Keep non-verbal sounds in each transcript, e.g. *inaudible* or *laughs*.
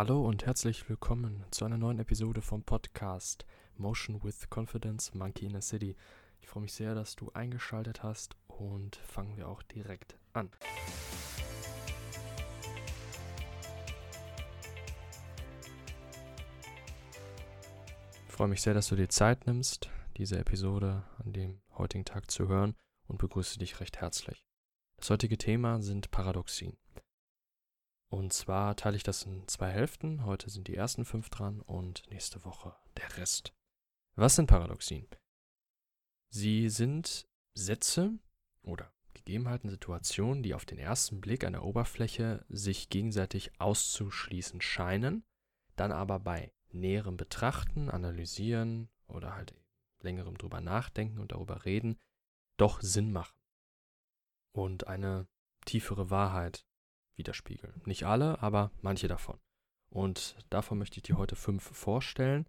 Hallo und herzlich willkommen zu einer neuen Episode vom Podcast Motion with Confidence Monkey in a City. Ich freue mich sehr, dass du eingeschaltet hast und fangen wir auch direkt an. Ich freue mich sehr, dass du dir Zeit nimmst, diese Episode an dem heutigen Tag zu hören und begrüße dich recht herzlich. Das heutige Thema sind Paradoxien. Und zwar teile ich das in zwei Hälften. Heute sind die ersten fünf dran und nächste Woche der Rest. Was sind Paradoxien? Sie sind Sätze oder Gegebenheiten, Situationen, die auf den ersten Blick an der Oberfläche sich gegenseitig auszuschließen scheinen, dann aber bei näherem Betrachten, Analysieren oder halt längerem drüber nachdenken und darüber reden, doch Sinn machen und eine tiefere Wahrheit widerspiegeln. Nicht alle, aber manche davon. Und davon möchte ich dir heute fünf vorstellen,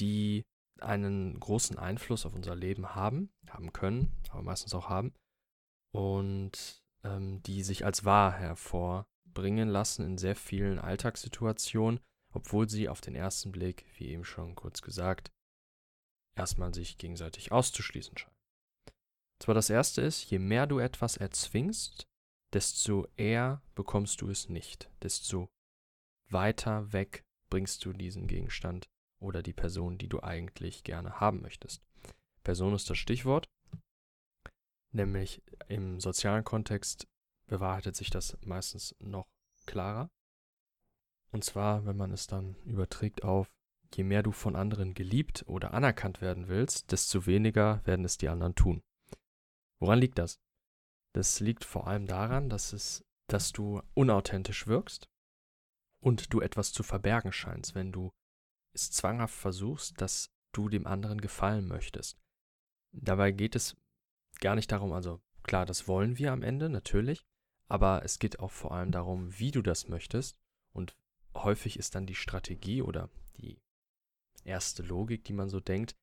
die einen großen Einfluss auf unser Leben haben, haben können, aber meistens auch haben, und ähm, die sich als wahr hervorbringen lassen in sehr vielen Alltagssituationen, obwohl sie auf den ersten Blick, wie eben schon kurz gesagt, erstmal sich gegenseitig auszuschließen scheinen. Zwar das erste ist, je mehr du etwas erzwingst, desto eher bekommst du es nicht, desto weiter weg bringst du diesen Gegenstand oder die Person, die du eigentlich gerne haben möchtest. Person ist das Stichwort, nämlich im sozialen Kontext bewahrheitet sich das meistens noch klarer. Und zwar, wenn man es dann überträgt auf, je mehr du von anderen geliebt oder anerkannt werden willst, desto weniger werden es die anderen tun. Woran liegt das? Das liegt vor allem daran, dass es, dass du unauthentisch wirkst und du etwas zu verbergen scheinst, wenn du es zwanghaft versuchst, dass du dem anderen gefallen möchtest. Dabei geht es gar nicht darum, also klar, das wollen wir am Ende natürlich, aber es geht auch vor allem darum, wie du das möchtest und häufig ist dann die Strategie oder die erste Logik, die man so denkt,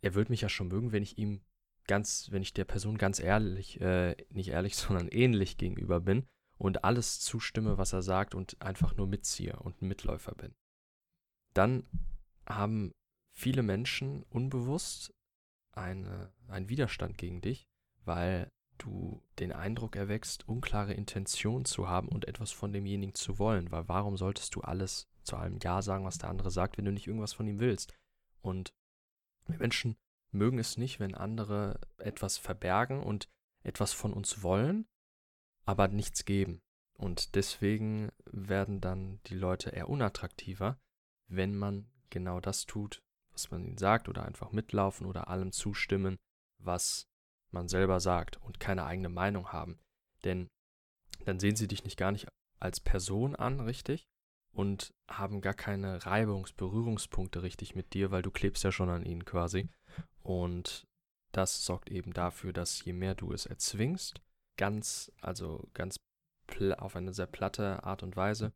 er wird mich ja schon mögen, wenn ich ihm ganz, wenn ich der Person ganz ehrlich, äh, nicht ehrlich, *laughs* sondern ähnlich gegenüber bin und alles zustimme, was er sagt und einfach nur mitziehe und ein Mitläufer bin. Dann haben viele Menschen unbewusst eine, einen Widerstand gegen dich, weil du den Eindruck erwächst, unklare Intention zu haben und etwas von demjenigen zu wollen, weil warum solltest du alles zu allem Ja sagen, was der andere sagt, wenn du nicht irgendwas von ihm willst? Und Menschen mögen es nicht, wenn andere etwas verbergen und etwas von uns wollen, aber nichts geben. Und deswegen werden dann die Leute eher unattraktiver, wenn man genau das tut, was man ihnen sagt, oder einfach mitlaufen oder allem zustimmen, was man selber sagt und keine eigene Meinung haben. Denn dann sehen sie dich nicht gar nicht als Person an, richtig, und haben gar keine Reibungs-, Berührungspunkte richtig mit dir, weil du klebst ja schon an ihnen quasi. Und das sorgt eben dafür, dass je mehr du es erzwingst, ganz, also ganz auf eine sehr platte Art und Weise,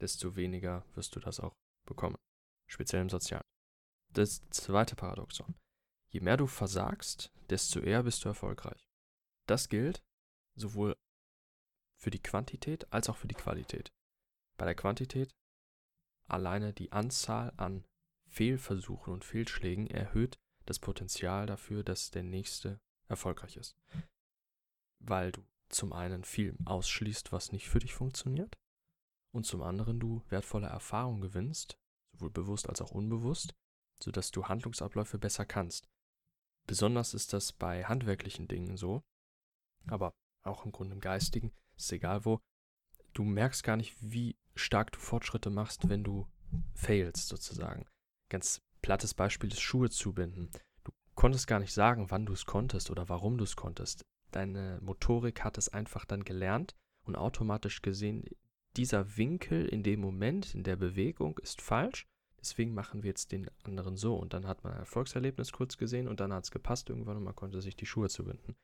desto weniger wirst du das auch bekommen. Speziell im Sozialen. Das zweite Paradoxon. Je mehr du versagst, desto eher bist du erfolgreich. Das gilt sowohl für die Quantität als auch für die Qualität. Bei der Quantität alleine die Anzahl an Fehlversuchen und Fehlschlägen erhöht das Potenzial dafür, dass der nächste erfolgreich ist. Weil du zum einen viel ausschließt, was nicht für dich funktioniert, und zum anderen du wertvolle Erfahrungen gewinnst, sowohl bewusst als auch unbewusst, sodass du Handlungsabläufe besser kannst. Besonders ist das bei handwerklichen Dingen so, aber auch im Grunde im Geistigen, ist egal wo, du merkst gar nicht, wie stark du Fortschritte machst, wenn du failst sozusagen. Ganz plattes Beispiel ist Schuhe zubinden. Konntest gar nicht sagen, wann du es konntest oder warum du es konntest. Deine Motorik hat es einfach dann gelernt und automatisch gesehen, dieser Winkel in dem Moment, in der Bewegung ist falsch. Deswegen machen wir jetzt den anderen so. Und dann hat man ein Erfolgserlebnis kurz gesehen und dann hat es gepasst irgendwann und man konnte sich die Schuhe zubinden.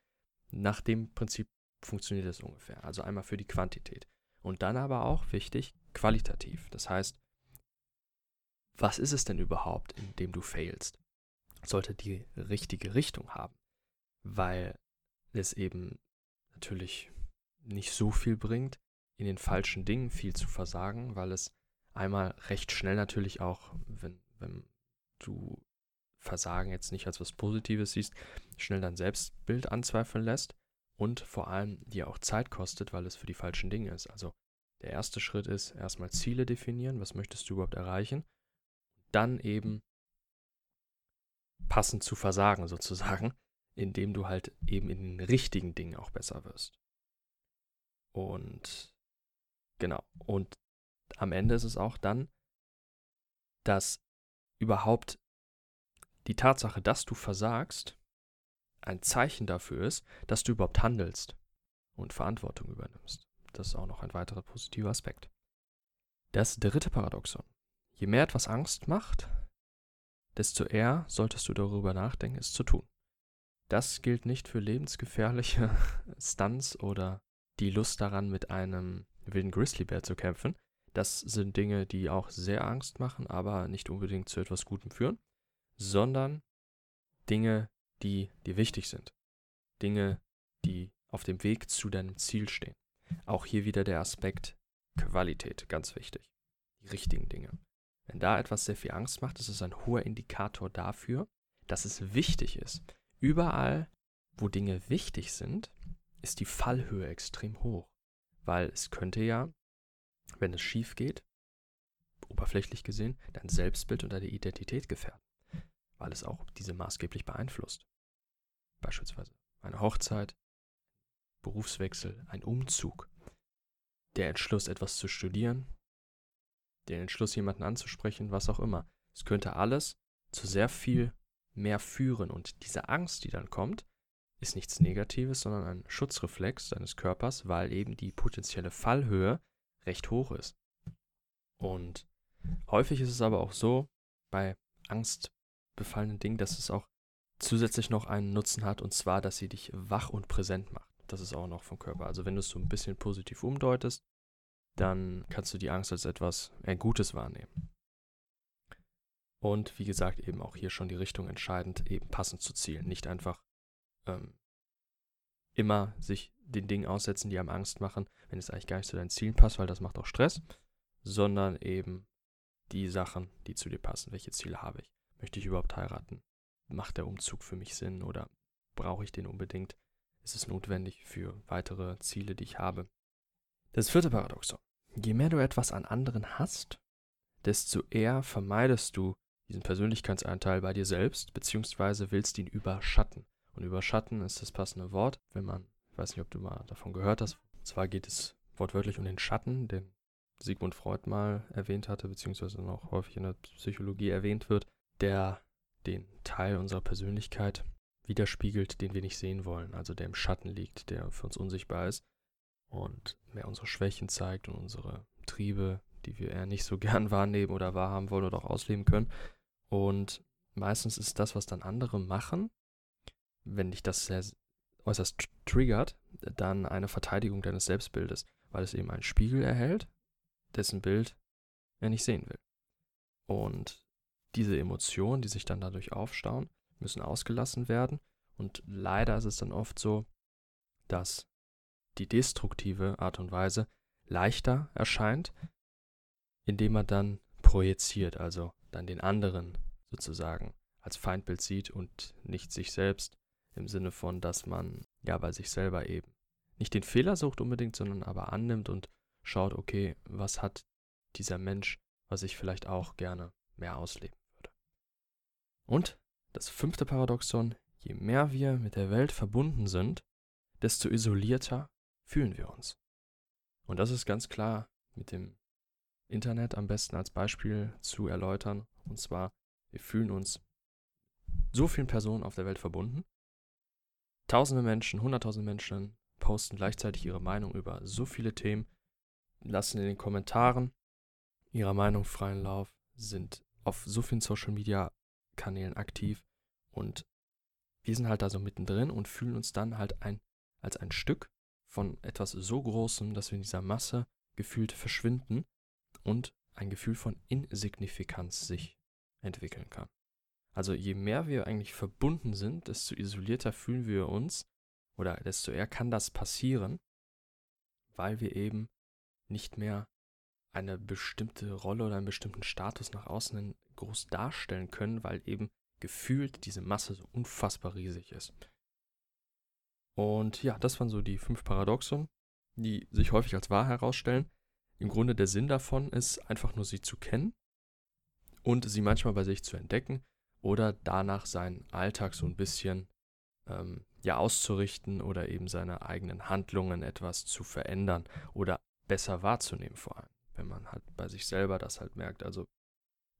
Nach dem Prinzip funktioniert es ungefähr. Also einmal für die Quantität. Und dann aber auch wichtig, qualitativ. Das heißt, was ist es denn überhaupt, in dem du failst? Sollte die richtige Richtung haben, weil es eben natürlich nicht so viel bringt, in den falschen Dingen viel zu versagen, weil es Einmal recht schnell natürlich auch, wenn, wenn du Versagen jetzt nicht als was Positives siehst, schnell dein Selbstbild anzweifeln lässt und vor allem dir auch Zeit kostet, weil es für die falschen Dinge ist. Also der erste Schritt ist erstmal Ziele definieren, was möchtest du überhaupt erreichen, dann eben passend zu versagen sozusagen, *laughs* indem du halt eben in den richtigen Dingen auch besser wirst. Und genau, und am Ende ist es auch dann, dass überhaupt die Tatsache, dass du versagst, ein Zeichen dafür ist, dass du überhaupt handelst und Verantwortung übernimmst. Das ist auch noch ein weiterer positiver Aspekt. Das dritte Paradoxon. Je mehr etwas Angst macht, desto eher solltest du darüber nachdenken, es zu tun. Das gilt nicht für lebensgefährliche *laughs* Stunts oder die Lust daran, mit einem wilden Grizzlybär zu kämpfen. Das sind Dinge, die auch sehr Angst machen, aber nicht unbedingt zu etwas Gutem führen, sondern Dinge, die dir wichtig sind. Dinge, die auf dem Weg zu deinem Ziel stehen. Auch hier wieder der Aspekt Qualität, ganz wichtig. Die richtigen Dinge. Wenn da etwas sehr viel Angst macht, ist es ein hoher Indikator dafür, dass es wichtig ist. Überall, wo Dinge wichtig sind, ist die Fallhöhe extrem hoch. Weil es könnte ja, wenn es schief geht, oberflächlich gesehen, dein Selbstbild und deine Identität gefährden. Weil es auch diese maßgeblich beeinflusst. Beispielsweise eine Hochzeit, Berufswechsel, ein Umzug, der Entschluss, etwas zu studieren, der Entschluss, jemanden anzusprechen, was auch immer. Es könnte alles zu sehr viel mehr führen. Und diese Angst, die dann kommt, ist nichts Negatives, sondern ein Schutzreflex deines Körpers, weil eben die potenzielle Fallhöhe recht hoch ist. Und häufig ist es aber auch so, bei angstbefallenen Dingen, dass es auch zusätzlich noch einen Nutzen hat, und zwar, dass sie dich wach und präsent macht. Das ist auch noch vom Körper. Also wenn du es so ein bisschen positiv umdeutest, dann kannst du die Angst als etwas Gutes wahrnehmen. Und wie gesagt, eben auch hier schon die Richtung entscheidend, eben passend zu zielen. Nicht einfach ähm, immer sich den Dingen aussetzen, die einem Angst machen, wenn es eigentlich gar nicht zu deinen Zielen passt, weil das macht auch Stress, sondern eben die Sachen, die zu dir passen. Welche Ziele habe ich? Möchte ich überhaupt heiraten? Macht der Umzug für mich Sinn oder brauche ich den unbedingt? Ist es notwendig für weitere Ziele, die ich habe? Das vierte Paradoxon. Je mehr du etwas an anderen hast, desto eher vermeidest du diesen Persönlichkeitsanteil bei dir selbst, beziehungsweise willst ihn überschatten. Und überschatten ist das passende Wort, wenn man, ich weiß nicht, ob du mal davon gehört hast, und zwar geht es wortwörtlich um den Schatten, den Sigmund Freud mal erwähnt hatte, beziehungsweise noch häufig in der Psychologie erwähnt wird, der den Teil unserer Persönlichkeit widerspiegelt, den wir nicht sehen wollen, also der im Schatten liegt, der für uns unsichtbar ist und mehr unsere Schwächen zeigt und unsere Triebe, die wir eher nicht so *laughs* gern wahrnehmen oder wahrhaben wollen oder auch ausleben können. Und meistens ist das, was dann andere machen, wenn dich das sehr äußerst triggert, dann eine Verteidigung deines Selbstbildes, weil es eben einen Spiegel erhält, dessen Bild er nicht sehen will. Und diese Emotionen, die sich dann dadurch aufstauen, müssen ausgelassen werden. Und leider ist es dann oft so, dass die destruktive Art und Weise leichter erscheint, indem man dann projiziert, also dann den anderen sozusagen als Feindbild sieht und nicht sich selbst im Sinne von, dass man ja bei sich selber eben nicht den Fehler sucht unbedingt, sondern aber annimmt und schaut, okay, was hat dieser Mensch, was ich vielleicht auch gerne mehr ausleben würde. Und das fünfte Paradoxon, je mehr wir mit der Welt verbunden sind, desto isolierter fühlen wir uns. Und das ist ganz klar mit dem Internet am besten als Beispiel zu erläutern. Und zwar, wir fühlen uns so vielen Personen auf der Welt verbunden. Tausende Menschen, hunderttausende Menschen posten gleichzeitig ihre Meinung über so viele Themen, lassen in den Kommentaren ihrer Meinung freien Lauf, sind auf so vielen Social Media Kanälen aktiv und wir sind halt da so mittendrin und fühlen uns dann halt ein, als ein Stück von etwas so Großem, dass wir in dieser Masse gefühlt verschwinden und ein Gefühl von Insignifikanz sich entwickeln kann. Also je mehr wir eigentlich verbunden sind, desto isolierter fühlen wir uns oder desto eher kann das passieren, weil wir eben nicht mehr eine bestimmte Rolle oder einen bestimmten Status nach außen groß darstellen können, weil eben gefühlt diese Masse so unfassbar riesig ist. Und ja, das waren so die fünf Paradoxen, die sich häufig als wahr herausstellen. Im Grunde der Sinn davon ist einfach nur sie zu kennen und sie manchmal bei sich zu entdecken oder danach seinen Alltag so ein bisschen ähm, ja auszurichten oder eben seine eigenen Handlungen etwas zu verändern oder besser wahrzunehmen vor allem, wenn man halt bei sich selber das halt merkt. Also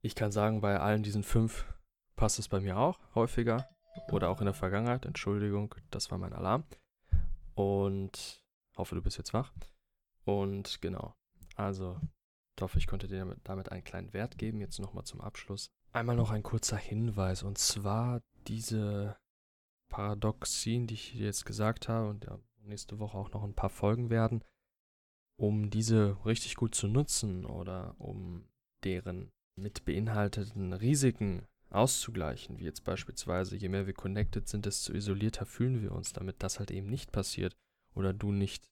ich kann sagen, bei allen diesen fünf passt es bei mir auch häufiger oder auch in der Vergangenheit. Entschuldigung, das war mein Alarm. Und hoffe, du bist jetzt wach. Und genau, also ich hoffe, ich konnte dir damit einen kleinen Wert geben. Jetzt nochmal zum Abschluss. Einmal noch ein kurzer Hinweis und zwar diese Paradoxien, die ich jetzt gesagt habe und ja, nächste Woche auch noch ein paar Folgen werden, um diese richtig gut zu nutzen oder um deren mit beinhalteten Risiken auszugleichen, wie jetzt beispielsweise, je mehr wir connected sind, desto isolierter fühlen wir uns, damit das halt eben nicht passiert oder du nicht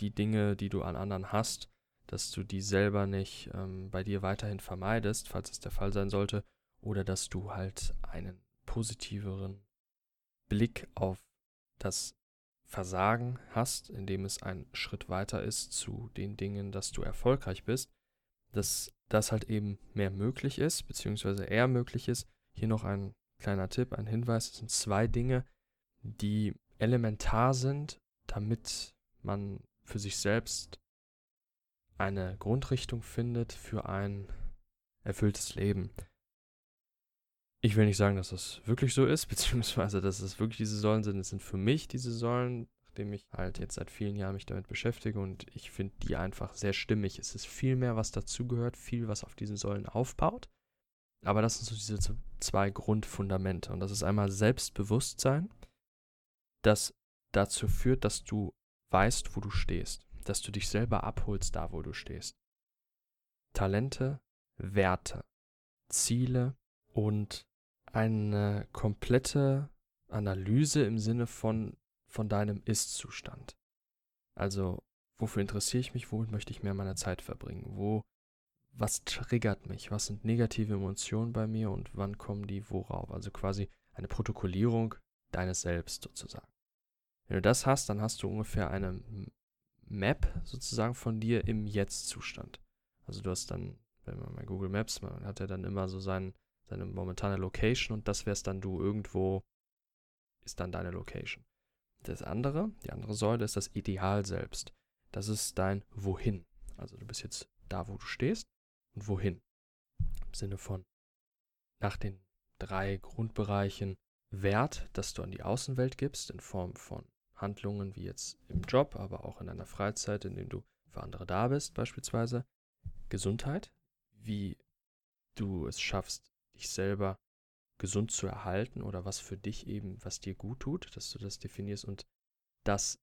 die Dinge, die du an anderen hast, dass du die selber nicht ähm, bei dir weiterhin vermeidest, falls es der Fall sein sollte, oder dass du halt einen positiveren Blick auf das Versagen hast, indem es ein Schritt weiter ist zu den Dingen, dass du erfolgreich bist, dass das halt eben mehr möglich ist, beziehungsweise eher möglich ist. Hier noch ein kleiner Tipp, ein Hinweis, es sind zwei Dinge, die elementar sind, damit man für sich selbst eine Grundrichtung findet für ein erfülltes Leben. Ich will nicht sagen, dass das wirklich so ist, *laughs* beziehungsweise dass es wirklich diese Säulen sind. Es sind für mich diese Säulen, nachdem ich halt jetzt seit vielen Jahren mich damit beschäftige und ich finde die einfach sehr stimmig. Es ist viel mehr, was dazugehört, viel, was auf diesen Säulen aufbaut. Aber das sind so diese zwei Grundfundamente. Und das ist einmal Selbstbewusstsein, das dazu führt, dass du weißt, wo du stehst, dass du dich selber abholst da, wo du stehst. Talente, Werte, Ziele und eine komplette Analyse im Sinne von, von deinem Ist-Zustand. Also, wofür interessiere ich mich, womit möchte ich mehr meiner Zeit verbringen? Wo, was triggert mich? Was sind negative Emotionen bei mir und wann kommen die worauf? Also quasi eine Protokollierung deines Selbst sozusagen. Wenn du das hast, dann hast du ungefähr eine Map sozusagen von dir im Jetzt-Zustand. Also du hast dann, wenn man bei Google Maps, man hat ja dann immer so seinen seine momentane Location und das wär's dann du irgendwo, ist dann deine Location. Das andere, die andere Säule ist das Ideal selbst. Das ist dein Wohin. Also du bist jetzt da, wo du stehst und wohin. Im Sinne von nach den drei Grundbereichen Wert, das du an die Außenwelt gibst, in Form von Handlungen wie jetzt im Job, aber auch in deiner Freizeit, indem du für andere da bist, beispielsweise. Gesundheit, wie du es schaffst, dich selber gesund zu erhalten oder was für dich eben, was dir gut tut, dass du das definierst und das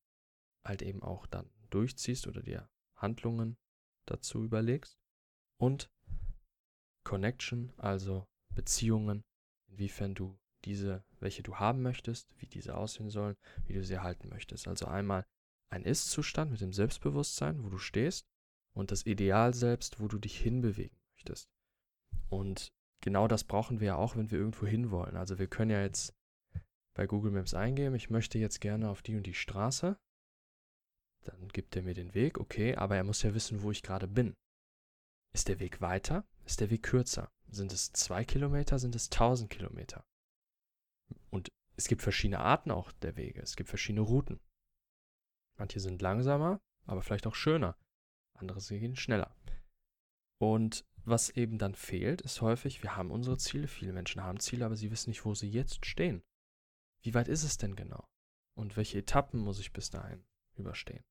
halt eben auch dann durchziehst oder dir Handlungen dazu überlegst. Und Connection, also Beziehungen, inwiefern du diese, welche du haben möchtest, wie diese aussehen sollen, wie du sie erhalten möchtest. Also einmal ein Ist-Zustand mit dem Selbstbewusstsein, wo du stehst, und das Ideal selbst, wo du dich hinbewegen möchtest. Und genau das brauchen wir ja auch, wenn wir irgendwo hinwollen. Also wir können ja jetzt bei Google Maps eingeben, ich möchte jetzt gerne auf die und die Straße. Dann gibt er mir den Weg, okay, aber er muss ja wissen, wo ich gerade bin. Ist der Weg weiter? Ist der Weg kürzer? Sind es zwei Kilometer? Sind es tausend Kilometer? Und es gibt verschiedene Arten auch der Wege. Es gibt verschiedene Routen. Manche sind langsamer, aber vielleicht auch schöner. Andere gehen schneller. Und was eben dann fehlt, ist häufig, wir haben unsere Ziele, viele Menschen haben Ziele, aber sie wissen nicht, wo sie jetzt stehen. Wie weit ist es denn genau? Und welche Etappen muss ich bis dahin überstehen?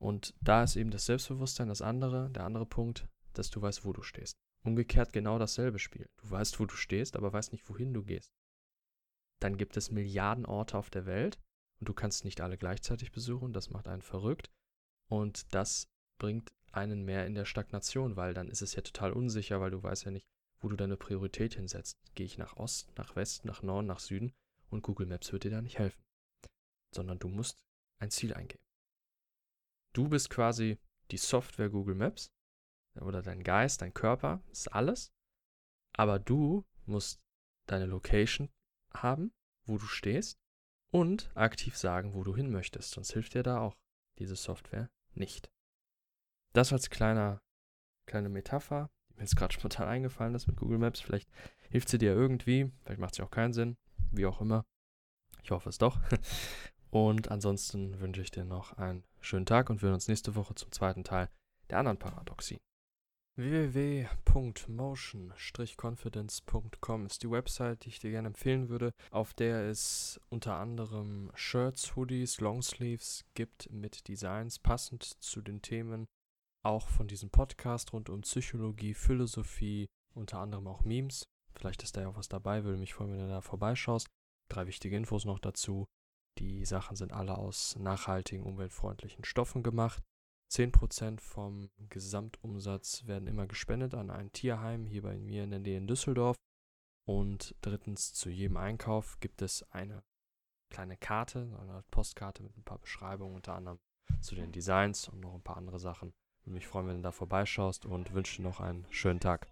Und da ist eben das Selbstbewusstsein das andere, der andere Punkt, dass du weißt, wo du stehst. Umgekehrt genau dasselbe Spiel. Du weißt, wo du stehst, aber weißt nicht, wohin du gehst. Dann gibt es Milliarden Orte auf der Welt und du kannst nicht alle gleichzeitig besuchen, das macht einen verrückt. Und das bringt einen mehr in der Stagnation, weil dann ist es ja total unsicher, weil du weißt ja nicht, wo du deine Priorität hinsetzt. Gehe ich nach Osten, nach Westen, nach Norden, nach Süden und Google Maps wird dir da nicht helfen. Sondern du musst ein Ziel eingeben. Du bist quasi die Software Google Maps oder dein Geist, dein Körper, ist alles. Aber du musst deine Location haben, wo du stehst und aktiv sagen, wo du hin möchtest. Sonst hilft dir da auch diese Software nicht. Das als kleiner, kleine Metapher, mir jetzt gerade *laughs* spontan eingefallen ist mit Google Maps. Vielleicht hilft sie dir irgendwie, vielleicht macht sie auch keinen Sinn, wie auch immer. Ich hoffe es doch. *laughs* Und ansonsten wünsche ich dir noch einen schönen Tag und wir hören uns nächste Woche zum zweiten Teil der anderen Paradoxie www.motion-confidence.com ist die Website, die ich dir gerne empfehlen würde, auf der es unter anderem Shirts, Hoodies, Longsleeves gibt mit Designs passend zu den Themen auch von diesem Podcast rund um Psychologie, Philosophie, unter anderem auch Memes. Vielleicht ist da ja auch was dabei, würde mich freuen, wenn du da vorbeischaust. Drei wichtige Infos noch dazu. Die Sachen sind alle aus nachhaltigen, umweltfreundlichen Stoffen gemacht. 10% vom Gesamtumsatz werden immer gespendet an ein Tierheim hier bei mir in der Nähe in Düsseldorf. Und drittens, zu jedem Einkauf gibt es eine kleine Karte, eine Postkarte mit ein paar Beschreibungen, unter anderem zu den Designs und noch ein paar andere Sachen. Würde mich freuen, wenn du da vorbeischaust und wünsche dir noch einen schönen Tag.